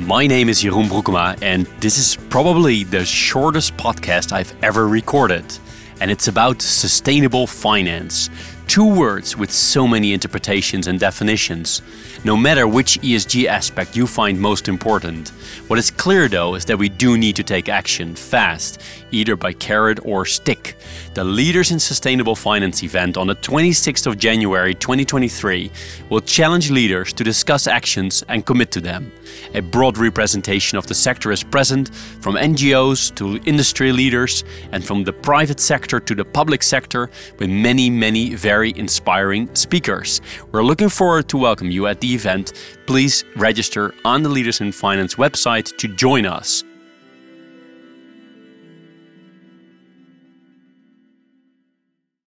My name is Jeroen Broekema, and this is probably the shortest podcast I've ever recorded. And it's about sustainable finance. Two words with so many interpretations and definitions. No matter which ESG aspect you find most important, what is clear though is that we do need to take action fast, either by carrot or stick. The Leaders in Sustainable Finance event on the 26th of January 2023 will challenge leaders to discuss actions and commit to them. A broad representation of the sector is present, from NGOs to industry leaders, and from the private sector to the public sector, with many, many very inspiring speakers. We're looking forward to welcome you at the event. Please register on the Leaders in Finance website to join us.